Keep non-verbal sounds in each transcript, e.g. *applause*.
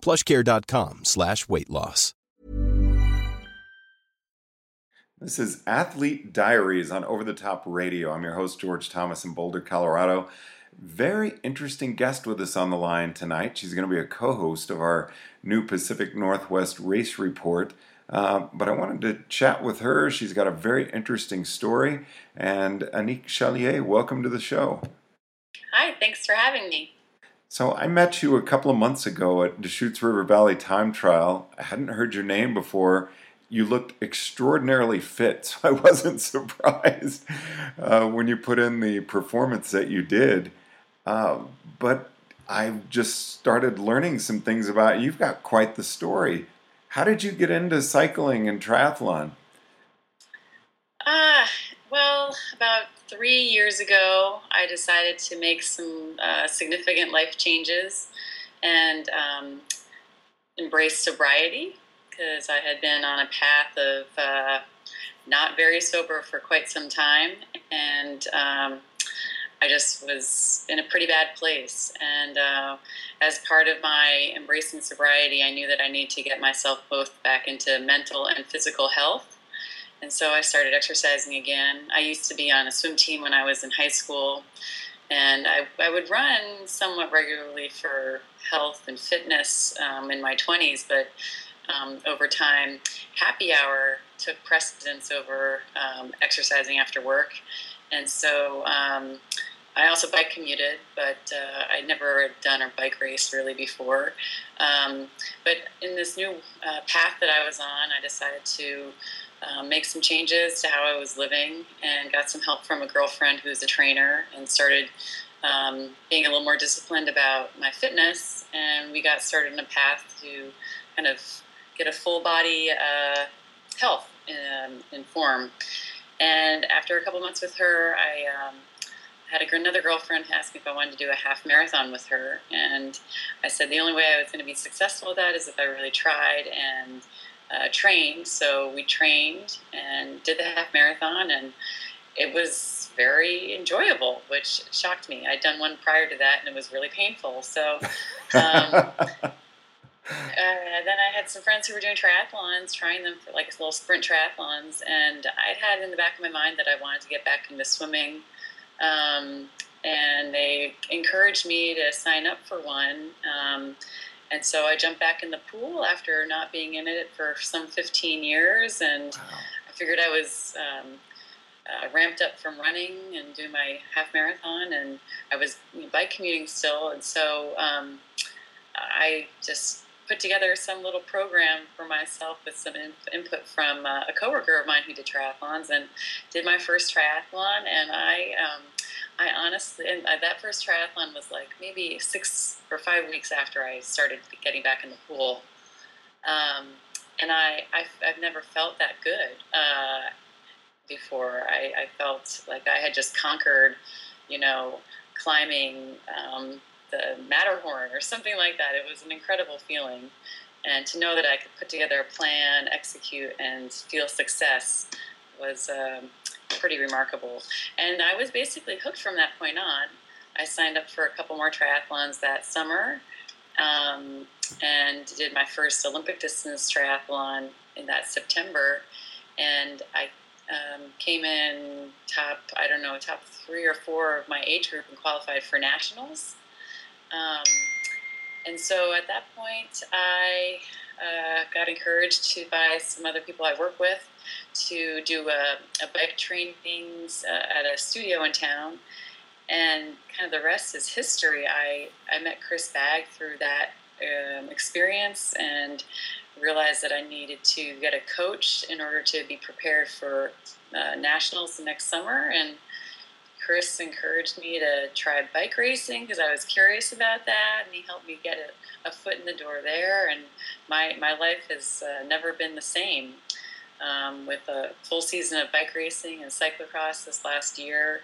plushcare.com slash weight loss. This is Athlete Diaries on Over the Top Radio. I'm your host, George Thomas in Boulder, Colorado. Very interesting guest with us on the line tonight. She's going to be a co host of our new Pacific Northwest Race Report. Uh, but I wanted to chat with her. She's got a very interesting story. And Anique Chalier, welcome to the show. Hi, thanks for having me. So I met you a couple of months ago at Deschutes River Valley Time Trial. I hadn't heard your name before. You looked extraordinarily fit, *laughs* so I wasn't *laughs* surprised uh, when you put in the performance that you did. Uh, but I've just started learning some things about you. You've got quite the story. How did you get into cycling and triathlon? Uh, well, about three years ago, I decided to make some uh, significant life changes and um, embrace sobriety because I had been on a path of uh, not very sober for quite some time, and um, I just was in a pretty bad place. And uh, as part of my embracing sobriety, I knew that I need to get myself both back into mental and physical health. And so I started exercising again. I used to be on a swim team when I was in high school, and I, I would run somewhat regularly for health and fitness um, in my 20s, but um, over time, happy hour took precedence over um, exercising after work. And so um, I also bike commuted, but uh, I never done a bike race really before. Um, but in this new uh, path that I was on, I decided to um, make some changes to how I was living and got some help from a girlfriend who's a trainer and started um, being a little more disciplined about my fitness. And we got started in a path to kind of get a full body uh, health in, in, form. And after a couple months with her, I um, had a, another girlfriend ask me if I wanted to do a half marathon with her. And I said the only way I was going to be successful with that is if I really tried and uh, trained. So we trained and did the half marathon, and it was very enjoyable, which shocked me. I'd done one prior to that, and it was really painful. So. Um, *laughs* Uh, then I had some friends who were doing triathlons, trying them for like little sprint triathlons, and I had in the back of my mind that I wanted to get back into swimming. Um, and they encouraged me to sign up for one. Um, and so I jumped back in the pool after not being in it for some 15 years, and wow. I figured I was um, uh, ramped up from running and doing my half marathon, and I was bike commuting still, and so um, I just put together some little program for myself with some in- input from uh, a coworker of mine who did triathlons and did my first triathlon. And I, um, I honestly, and that first triathlon was like maybe six or five weeks after I started getting back in the pool. Um, and I, I've, I've, never felt that good uh, before. I, I, felt like I had just conquered, you know, climbing um, the Matterhorn or something like that. It was an incredible feeling. And to know that I could put together a plan, execute, and feel success was um, pretty remarkable. And I was basically hooked from that point on. I signed up for a couple more triathlons that summer um, and did my first Olympic distance triathlon in that September. And I um, came in top, I don't know, top three or four of my age group and qualified for nationals. Um, and so at that point, I uh, got encouraged to by some other people I work with to do a, a bike trainings uh, at a studio in town. And kind of the rest is history. I, I met Chris Bagg through that um, experience and realized that I needed to get a coach in order to be prepared for uh, nationals next summer. And Chris encouraged me to try bike racing because I was curious about that, and he helped me get a, a, foot in the door there. And my my life has uh, never been the same. Um, with a full season of bike racing and cyclocross this last year,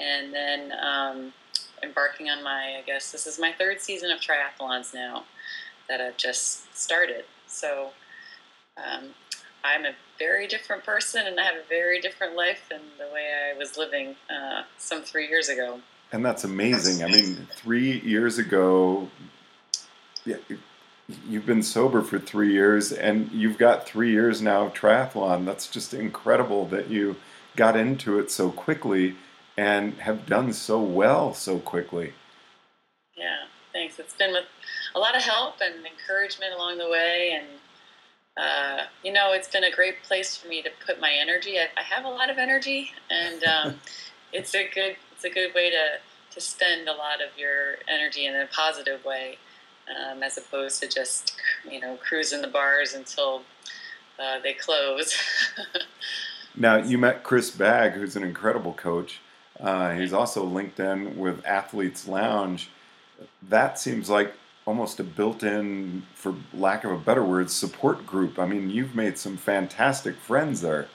and then um, embarking on my I guess this is my third season of triathlons now that I've just started. So um, I'm a very different person and I have a very different life than the way I was living uh, some three years ago. And that's amazing. I mean, three years ago, you've been sober for three years and you've got three years now of triathlon. That's just incredible that you got into it so quickly and have done so well so quickly. Yeah, thanks. It's been with a lot of help and encouragement along the way and uh, you know, it's been a great place for me to put my energy. I, I have a lot of energy, and um, *laughs* it's a good it's a good way to to spend a lot of your energy in a positive way, um, as opposed to just you know cruising the bars until uh, they close. *laughs* now you met Chris Bagg, who's an incredible coach. Uh, he's also linked in with Athletes Lounge. That seems like almost a built-in, for lack of a better word, support group. I mean, you've made some fantastic friends there.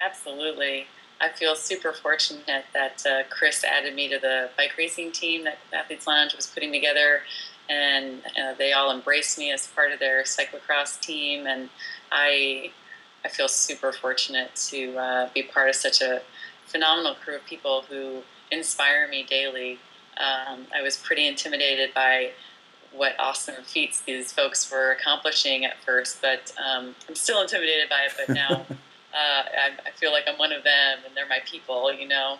Absolutely. I feel super fortunate that uh, Chris added me to the bike racing team that Athletes Lounge was putting together, and uh, they all embraced me as part of their cyclocross team. And I, I feel super fortunate to uh, be part of such a phenomenal crew of people who inspire me daily. Um, I was pretty intimidated by what awesome feats these folks were accomplishing at first, but um, I'm still intimidated by it. But *laughs* now uh, I, I, feel like I'm one of them, and they're my people, you know.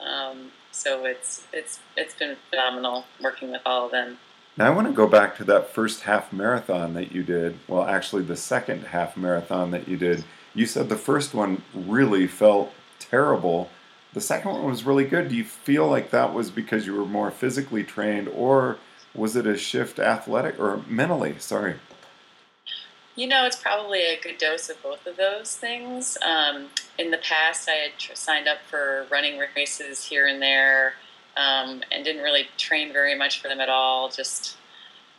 Um, so it's it's it's been phenomenal working with all of them. Now I want to go back to that first half marathon that you did. Well, actually, the second half marathon that you did. You said the first one really felt terrible. The second one was really good. Do you feel like that was because you were more physically trained, or was it a shift athletic or mentally? Sorry. You know, it's probably a good dose of both of those things. Um, in the past, I had signed up for running races here and there um, and didn't really train very much for them at all. Just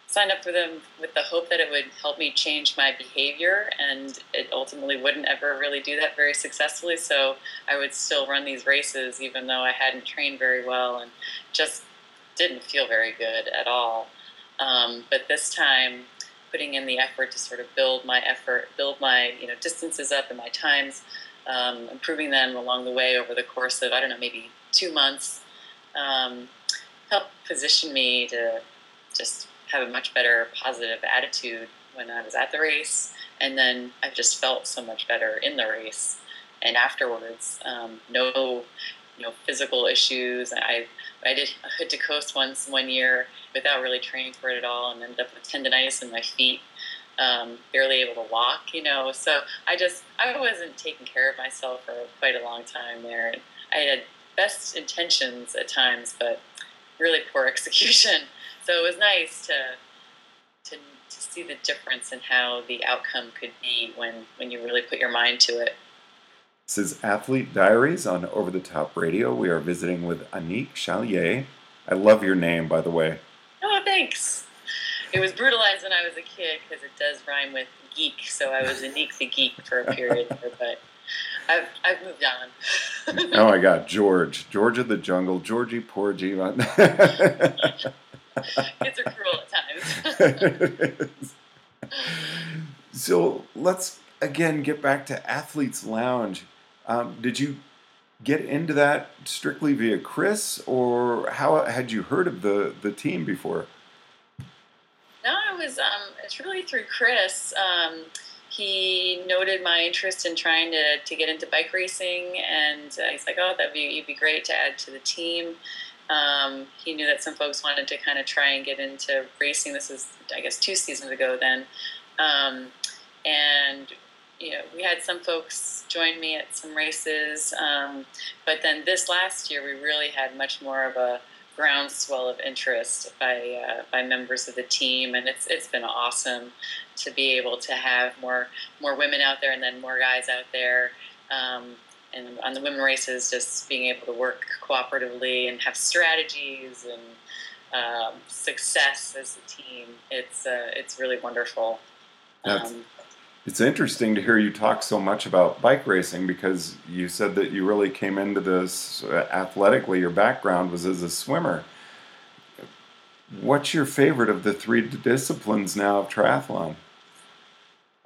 signed up for them with the hope that it would help me change my behavior, and it ultimately wouldn't ever really do that very successfully. So I would still run these races even though I hadn't trained very well and just didn't feel very good at all. Um, but this time, putting in the effort to sort of build my effort, build my you know distances up and my times, um, improving them along the way over the course of I don't know maybe two months, um, helped position me to just have a much better positive attitude when I was at the race, and then I just felt so much better in the race and afterwards. Um, no, physical issues. I I did a hood to coast once one year without really training for it at all, and ended up with tendonitis in my feet, um, barely able to walk. You know, so I just I wasn't taking care of myself for quite a long time there. And I had best intentions at times, but really poor *laughs* execution. So it was nice to to to see the difference in how the outcome could be when when you really put your mind to it. This is Athlete Diaries on Over the Top Radio. We are visiting with Anique Chalier. I love your name, by the way. Oh, thanks. It was brutalized when I was a kid because it does rhyme with geek, so I was Anique the Geek for a period there, but I've, I've moved on. *laughs* oh my God, George. George of the Jungle, Georgie Porgy. *laughs* Kids are cruel at times. *laughs* so let's again get back to Athletes Lounge. Um, did you get into that strictly via Chris, or how had you heard of the the team before? No, it was um, it's really through Chris. Um, he noted my interest in trying to, to get into bike racing, and uh, he's like, "Oh, that'd be you'd be great to add to the team." Um, he knew that some folks wanted to kind of try and get into racing. This is, I guess, two seasons ago then. Um, and you know, we had some folks join me at some races, um, but then this last year we really had much more of a groundswell of interest by uh, by members of the team, and it's it's been awesome to be able to have more more women out there and then more guys out there. Um, and on the women races, just being able to work cooperatively and have strategies and um, success as a team. It's uh, it's really wonderful. Um, it's interesting to hear you talk so much about bike racing because you said that you really came into this athletically. Your background was as a swimmer. What's your favorite of the three disciplines now of triathlon?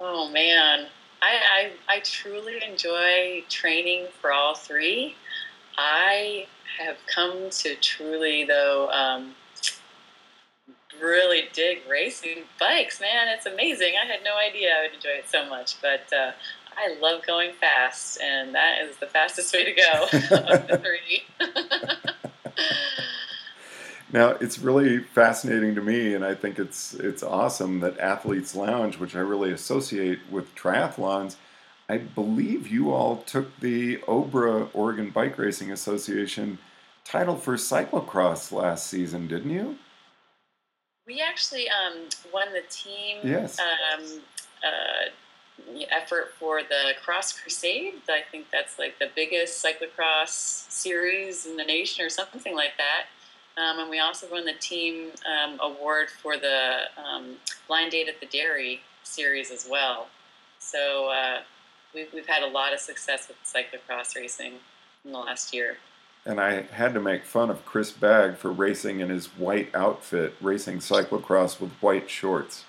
Oh man, I, I, I truly enjoy training for all three. I have come to truly though um, really dig racing bikes, man. It's amazing. I had no idea I would enjoy it so much, but uh, I love going fast, and that is the fastest way to go *laughs* three. *laughs* now it's really fascinating to me, and I think it's it's awesome that Athletes Lounge, which I really associate with triathlons, I believe you all took the OBRA Oregon Bike Racing Association title for cyclocross last season, didn't you? We actually um, won the team yes. um, uh, effort for the Cross Crusade. I think that's like the biggest cyclocross series in the nation, or something like that. Um, and we also won the team um, award for the um, Blind Date at the Dairy series as well. So uh, we've, we've had a lot of success with cyclocross racing in the last year and I had to make fun of Chris Bagg for racing in his white outfit, racing cyclocross with white shorts.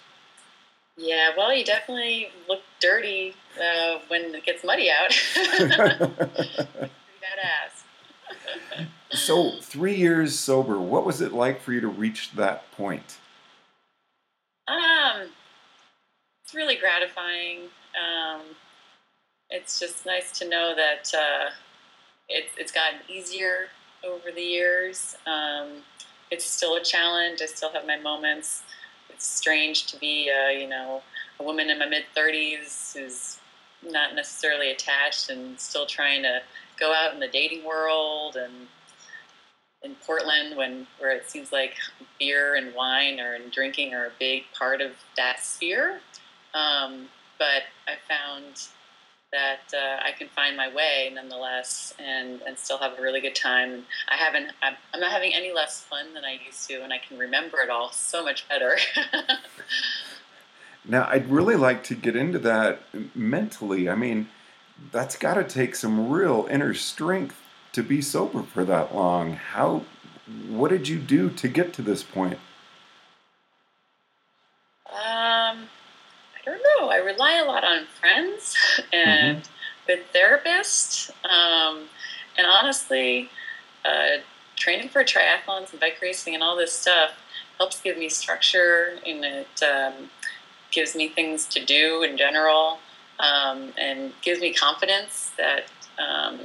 Yeah, well, you definitely look dirty uh, when it gets muddy out. *laughs* Pretty badass. *laughs* so, three years sober, what was it like for you to reach that point? Um, it's really gratifying. Um, it's just nice to know that. Uh, it's it's gotten easier over the years. Um, it's still a challenge. I still have my moments. It's strange to be, uh, you know, a woman in my mid 30s who's not necessarily attached and still trying to go out in the dating world and in Portland when where it seems like beer and wine or and drinking are a big part of that sphere. Um, but I found that uh, I can find my way nonetheless and, and still have a really good time. I haven't, I'm, I'm not having any less fun than I used to, and I can remember it all so much better. *laughs* now, I'd really like to get into that mentally. I mean, that's got to take some real inner strength to be sober for that long. How, what did you do to get to this point? Um, don't know. I rely a lot on friends *laughs* and mm-hmm. good therapists. Um, and honestly, uh, training for triathlons and bike racing and all this stuff helps give me structure and it um, gives me things to do in general um, and gives me confidence that um,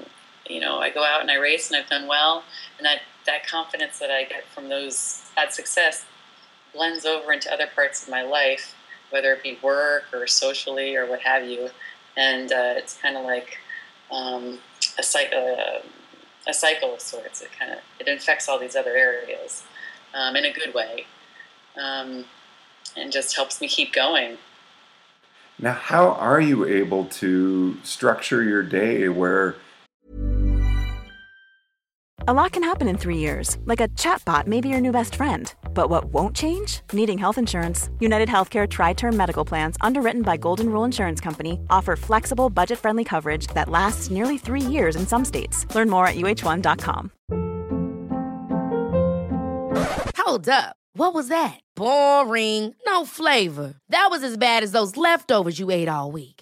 you know I go out and I race and I've done well and that that confidence that I get from those that success blends over into other parts of my life whether it be work or socially or what have you. And uh, it's kind of like um, a, cycle, uh, a cycle of sorts. It kind of it infects all these other areas um, in a good way, um, and just helps me keep going. Now, how are you able to structure your day where? A lot can happen in three years, like a chatbot may be your new best friend but what won't change? Needing health insurance. United Healthcare Tri Term Medical Plans, underwritten by Golden Rule Insurance Company, offer flexible, budget friendly coverage that lasts nearly three years in some states. Learn more at uh1.com. Hold up. What was that? Boring. No flavor. That was as bad as those leftovers you ate all week.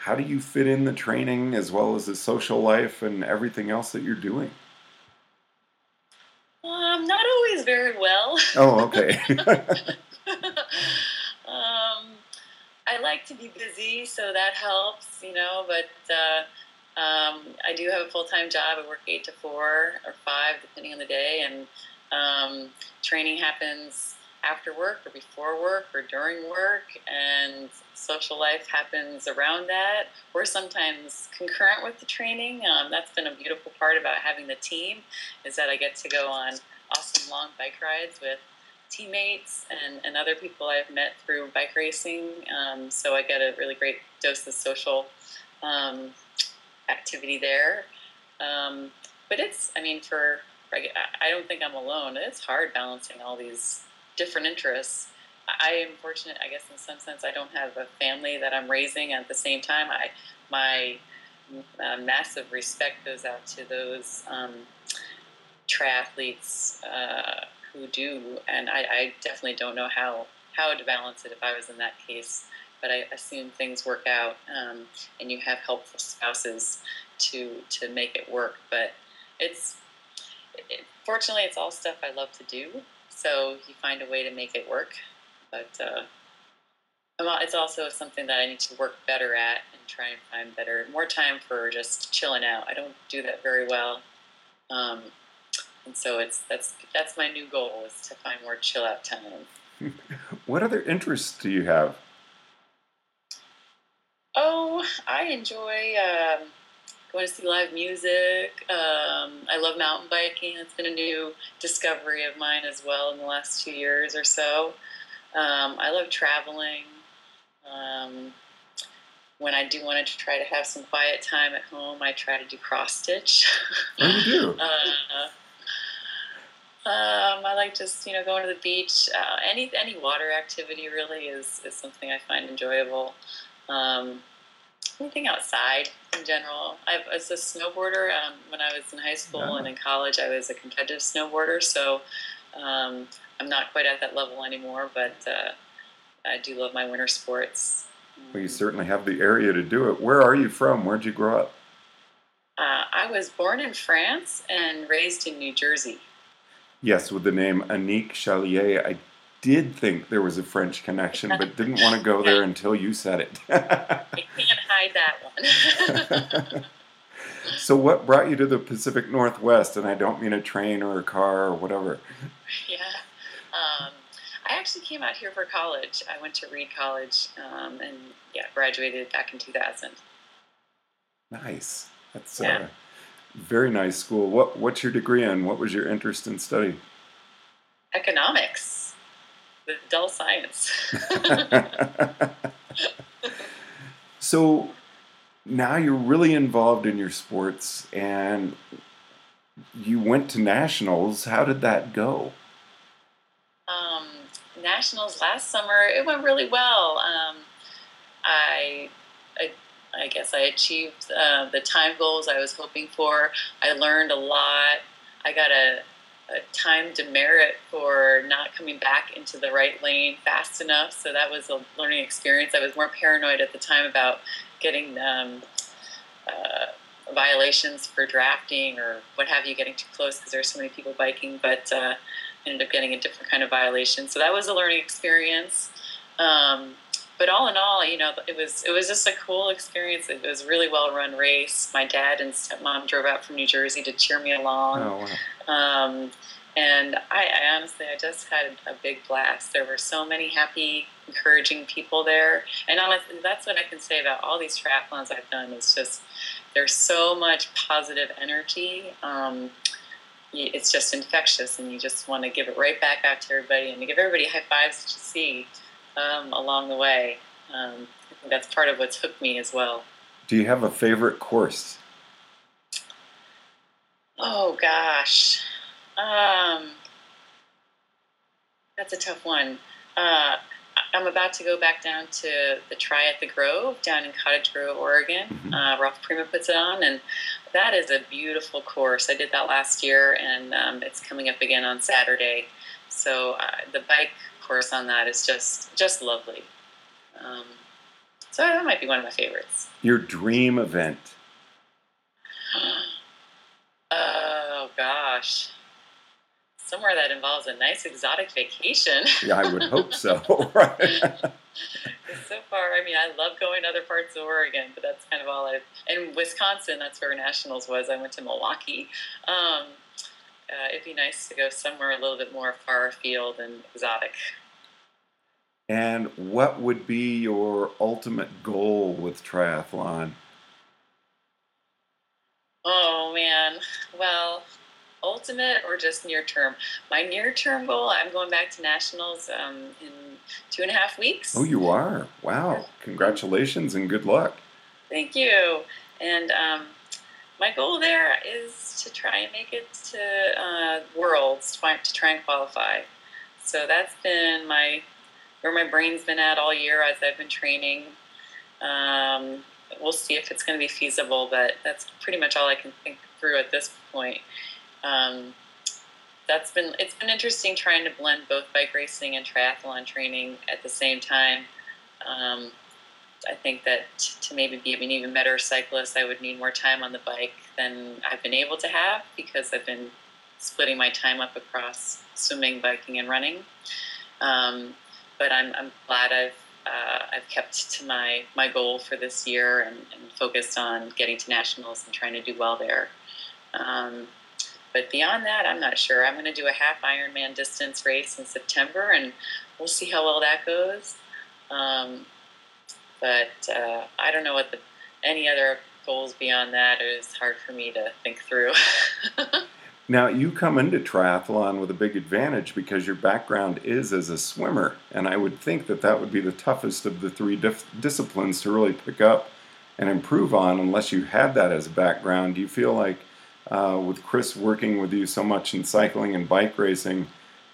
How do you fit in the training as well as the social life and everything else that you're doing? Um, not always very well. Oh, okay. *laughs* *laughs* um, I like to be busy, so that helps, you know. But uh, um, I do have a full time job. I work eight to four or five, depending on the day, and um, training happens after work or before work or during work, and social life happens around that, or sometimes concurrent with the training. Um, that's been a beautiful part about having the team is that I get to go on awesome long bike rides with teammates and, and other people I've met through bike racing. Um, so I get a really great dose of social um, activity there. Um, but it's, I mean, for I don't think I'm alone. It's hard balancing all these different interests. I am fortunate, I guess, in some sense, I don't have a family that I'm raising at the same time. I my uh, massive respect goes out to those um, triathletes uh, who do, and I, I, definitely don't know how how to balance it if I was in that case. But I assume things work out, um, and you have helpful spouses to to make it work. But it's it, fortunately, it's all stuff I love to do, so you find a way to make it work. But uh, it's also something that I need to work better at and try and find better, more time for just chilling out. I don't do that very well, um, and so it's that's that's my new goal is to find more chill out time. *laughs* what other interests do you have? Oh, I enjoy. Um, going to see live music. Um, I love mountain biking. It's been a new discovery of mine as well in the last two years or so. Um, I love traveling. Um, when I do want to try to have some quiet time at home, I try to do cross stitch. Do you do? *laughs* uh, um, I like just you know going to the beach. Uh, any any water activity really is is something I find enjoyable. Um, anything outside in general. I was a snowboarder um, when I was in high school yeah. and in college. I was a competitive snowboarder, so um, I'm not quite at that level anymore. But uh, I do love my winter sports. Well, you certainly have the area to do it. Where are you from? Where'd you grow up? Uh, I was born in France and raised in New Jersey. Yes, with the name Annick Chalier. I did think there was a French connection, but didn't want to go there *laughs* until you said it. *laughs* I can't hide that one. *laughs* so, what brought you to the Pacific Northwest? And I don't mean a train or a car or whatever. *laughs* Yeah. Um, I actually came out here for college. I went to Reed College um, and yeah, graduated back in 2000. Nice. That's yeah. a very nice school. What What's your degree in? What was your interest in study? Economics the dull science. *laughs* *laughs* so now you're really involved in your sports and you went to nationals. How did that go? Um, nationals last summer, it went really well. Um, I, I, I, guess I achieved uh, the time goals I was hoping for. I learned a lot. I got a a time demerit for not coming back into the right lane fast enough. So that was a learning experience. I was more paranoid at the time about getting um, uh, violations for drafting or what have you, getting too close because there are so many people biking, but uh, ended up getting a different kind of violation. So that was a learning experience. Um, but all in all, you know, it was it was just a cool experience. It was a really well run race. My dad and stepmom drove out from New Jersey to cheer me along. Oh, wow. um, and I, I, honestly, I just had a big blast. There were so many happy, encouraging people there, and honestly, that's what I can say about all these triathlons I've done. Is just there's so much positive energy. Um, it's just infectious, and you just want to give it right back out to everybody, and to give everybody high fives to see um, along the way. Um, that's part of what's hooked me as well. Do you have a favorite course? Oh gosh, um, that's a tough one. Uh, I'm about to go back down to the Tri at the Grove down in Cottage Grove, Oregon. Mm-hmm. Uh, Ralph Prima puts it on, and that is a beautiful course. I did that last year, and um, it's coming up again on Saturday. So uh, the bike course on that is just just lovely. Um, So that might be one of my favorites. Your dream event? *gasps* oh gosh, somewhere that involves a nice exotic vacation. *laughs* yeah, I would hope so. *laughs* right. so far, I mean, I love going to other parts of Oregon, but that's kind of all I've. And Wisconsin, that's where Nationals was. I went to Milwaukee. Um, uh, it'd be nice to go somewhere a little bit more far afield and exotic. And what would be your ultimate goal with triathlon? Oh man, well, ultimate or just near term? My near term goal, I'm going back to nationals um, in two and a half weeks. Oh, you are! Wow! Congratulations and good luck. Thank you. And um, my goal there is to try and make it to uh, Worlds, to try and qualify. So that's been my where my brain's been at all year as I've been training. Um, we'll see if it's going to be feasible, but that's pretty much all I can think through at this point. Um, that's been it's been interesting trying to blend both bike racing and triathlon training at the same time. Um, I think that to maybe be an even better cyclist, I would need more time on the bike than I've been able to have because I've been splitting my time up across swimming, biking, and running. Um, but I'm, I'm glad I've uh, I've kept to my, my goal for this year and, and, focused on getting to nationals and trying to do well there. Um, but beyond that, I'm not sure. I'm going to do a half Ironman distance race in September, and we'll see how well that goes. Um, but uh, I don't know what the any other goals beyond that is hard for me to think through. *laughs* Now, you come into triathlon with a big advantage because your background is as a swimmer, and I would think that that would be the toughest of the three dif- disciplines to really pick up and improve on unless you had that as a background. Do you feel like uh, with Chris working with you so much in cycling and bike racing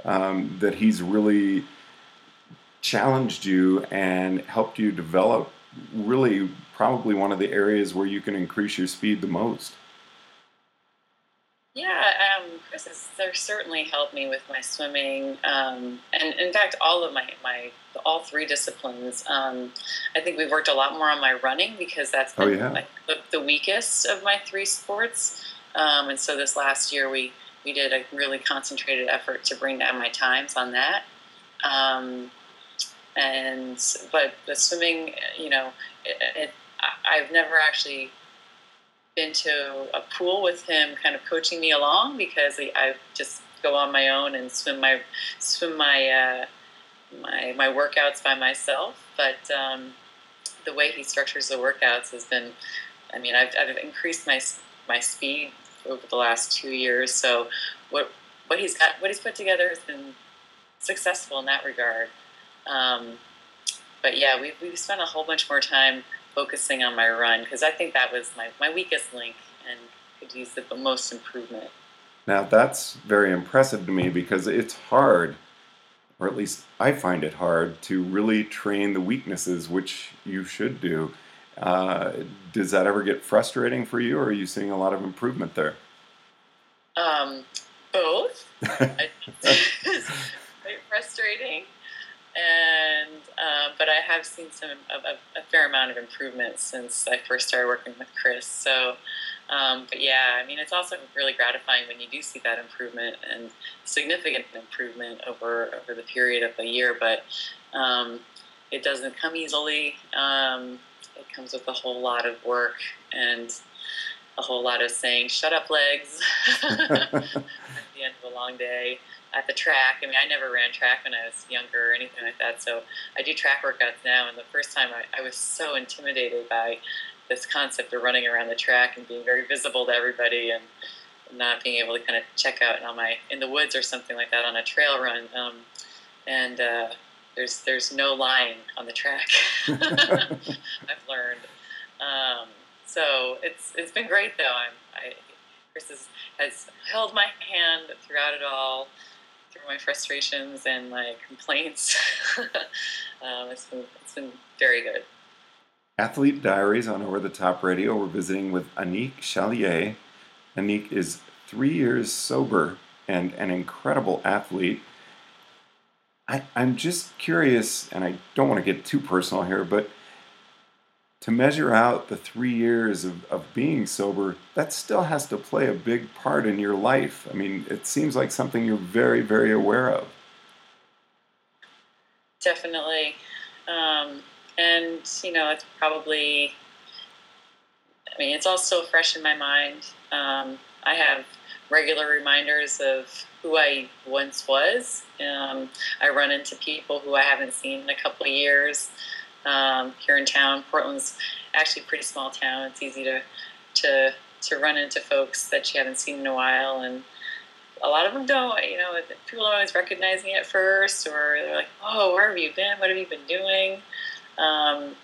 um, that he's really challenged you and helped you develop really probably one of the areas where you can increase your speed the most? Yeah, um, Chris has certainly helped me with my swimming, um, and in fact, all of my my all three disciplines. Um, I think we've worked a lot more on my running because that's oh, yeah. like the, the, weakest of my three sports. Um, and so this last year, we we did a really concentrated effort to bring down my times on that. Um, and but the swimming, you know, it, it, I've never actually been to a pool with him, kind of coaching me along because I just go on my own and swim my swim my uh, my my workouts by myself. But um, the way he structures the workouts has been, I mean, I've, I've increased my my speed over the last two years. So what what he's got what he's put together has been successful in that regard. Um, but yeah, we've, we've spent a whole bunch more time focusing on my run because I think that was my, my weakest link and could use the most improvement. Now that's very impressive to me because it's hard, or at least I find it hard, to really train the weaknesses, which you should do. Uh, does that ever get frustrating for you, or are you seeing a lot of improvement there? Um, both. it's *laughs* quite frustrating and uh, but I have seen some a, a, fair amount of improvement since I first started working with Chris. So, um, but yeah, I mean, it's also really gratifying when you do see that improvement and significant improvement over over the period of a year. But um, it doesn't come easily. Um, it comes with a whole lot of work and a whole lot of saying "shut up, legs" *laughs* at the end of a long day at the track. I mean, I never ran track when I was younger or anything like that. So I do track workouts now. And the first time I, I was so intimidated by this concept of running around the track and being very visible to everybody and not being able to kind of check out on my in the woods or something like that on a trail run. Um, and uh, there's there's no line on the track. *laughs* I've learned. Um, so it's it's been great though. I'm, I Chris has, has held my hand throughout it all through my frustrations and my complaints. *laughs* um, it's, been, it's been very good. Athlete Diaries on Over the Top Radio. We're visiting with Anique Chalier. Anique is three years sober and an incredible athlete. I, I'm just curious, and I don't want to get too personal here, but to measure out the three years of, of being sober, that still has to play a big part in your life. I mean, it seems like something you're very, very aware of. Definitely. Um, and, you know, it's probably, I mean, it's all still fresh in my mind. Um, I have regular reminders of who I once was. Um, I run into people who I haven't seen in a couple of years um, here in town. Portland's actually a pretty small town. It's easy to to to run into folks that you haven't seen in a while, and a lot of them don't. You know, people don't always recognize me at first, or they're like, "Oh, where have you been? What have you been doing?" Um,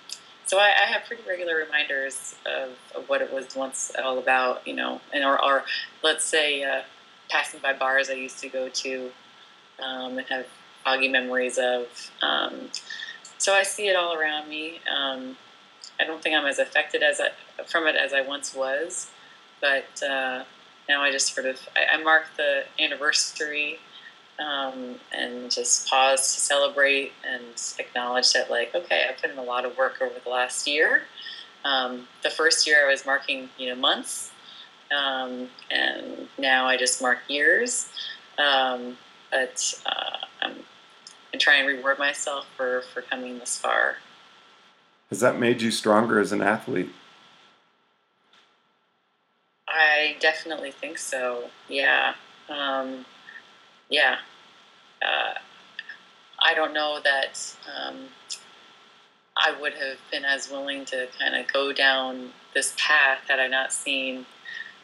so I, I, have pretty regular reminders of, of, what it was once all about, you know, and or, or let's say uh, passing by bars I used to go to um, and have foggy memories of. Um, so I see it all around me. Um, I don't think I'm as affected as I, from it as I once was, but uh, now I just sort of I, I mark the anniversary um, and just pause to celebrate and acknowledge that like okay I put in a lot of work over the last year. Um, the first year I was marking you know months, um, and now I just mark years. Um, but uh, I'm and try and reward myself for, for coming this far. Has that made you stronger as an athlete? I definitely think so. Yeah. Um, yeah. Uh, I don't know that um, I would have been as willing to kind of go down this path had I not seen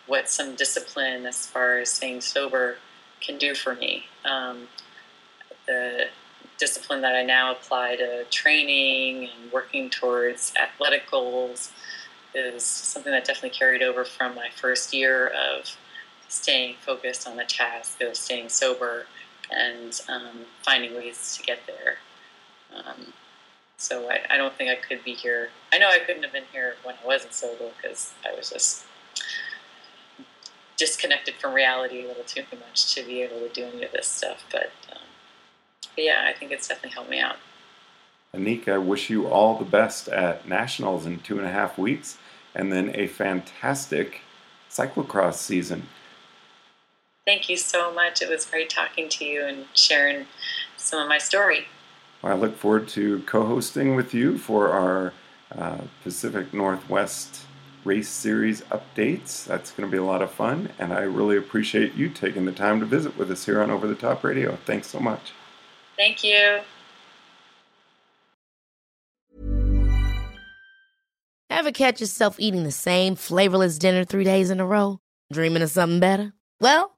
what some discipline as far as staying sober can do for me. Um, the discipline that I now apply to training and working towards athletic goals is something that definitely carried over from my first year of staying focused on the task of staying sober and um, finding ways to get there. Um, so I, I, don't think I could be here. I know I couldn't have been here when I wasn't sober because I was just disconnected from reality a little too much to be able to do any of this stuff. But um, but yeah, I think it's definitely helped me out. Anika, I wish you all the best at Nationals in two and a half weeks and then a fantastic cyclocross season. Thank you so much. It was great talking to you and sharing some of my story. Well, I look forward to co hosting with you for our uh, Pacific Northwest race series updates. That's going to be a lot of fun, and I really appreciate you taking the time to visit with us here on Over the Top Radio. Thanks so much. Thank you. Ever catch yourself eating the same flavorless dinner three days in a row? Dreaming of something better? Well,